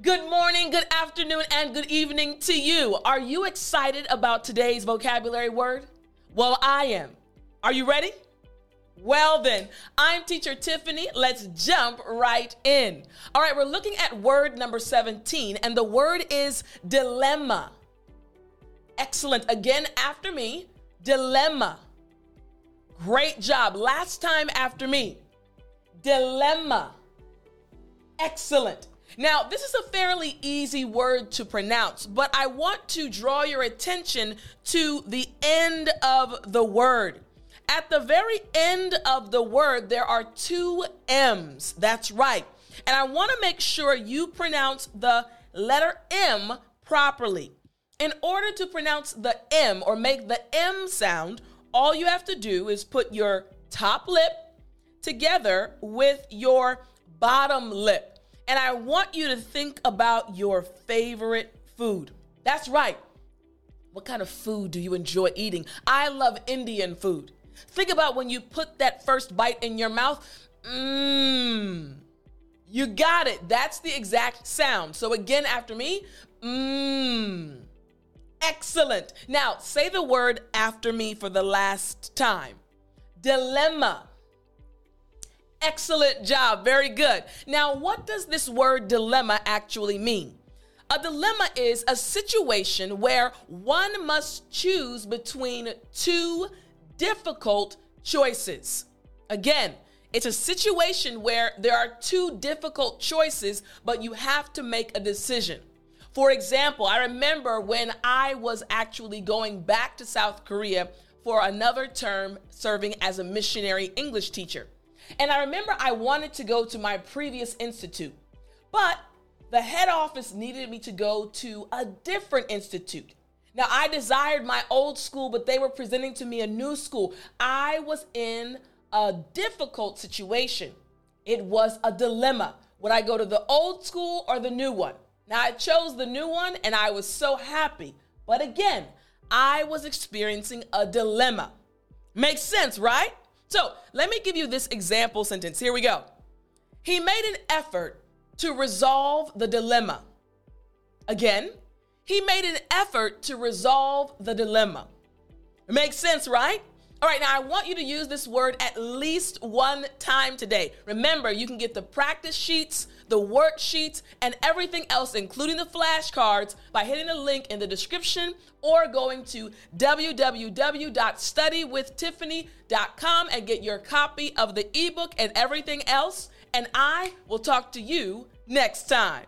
Good morning, good afternoon, and good evening to you. Are you excited about today's vocabulary word? Well, I am. Are you ready? Well, then, I'm teacher Tiffany. Let's jump right in. All right, we're looking at word number 17, and the word is dilemma. Excellent. Again, after me, dilemma. Great job. Last time after me, dilemma. Excellent. Now, this is a fairly easy word to pronounce, but I want to draw your attention to the end of the word. At the very end of the word, there are two M's. That's right. And I want to make sure you pronounce the letter M properly. In order to pronounce the M or make the M sound, all you have to do is put your top lip together with your bottom lip. And I want you to think about your favorite food. That's right. What kind of food do you enjoy eating? I love Indian food. Think about when you put that first bite in your mouth. Mmm. You got it. That's the exact sound. So again, after me, mmm. Excellent. Now, say the word after me for the last time. Dilemma. Excellent job. Very good. Now, what does this word dilemma actually mean? A dilemma is a situation where one must choose between two difficult choices. Again, it's a situation where there are two difficult choices, but you have to make a decision. For example, I remember when I was actually going back to South Korea for another term serving as a missionary English teacher. And I remember I wanted to go to my previous institute, but the head office needed me to go to a different institute. Now, I desired my old school, but they were presenting to me a new school. I was in a difficult situation. It was a dilemma. Would I go to the old school or the new one? Now, I chose the new one and I was so happy. But again, I was experiencing a dilemma. Makes sense, right? So let me give you this example sentence. Here we go. He made an effort to resolve the dilemma. Again, he made an effort to resolve the dilemma. It makes sense, right? All right, now I want you to use this word at least one time today. Remember, you can get the practice sheets, the worksheets, and everything else, including the flashcards, by hitting the link in the description or going to www.studywithtiffany.com and get your copy of the ebook and everything else. And I will talk to you next time.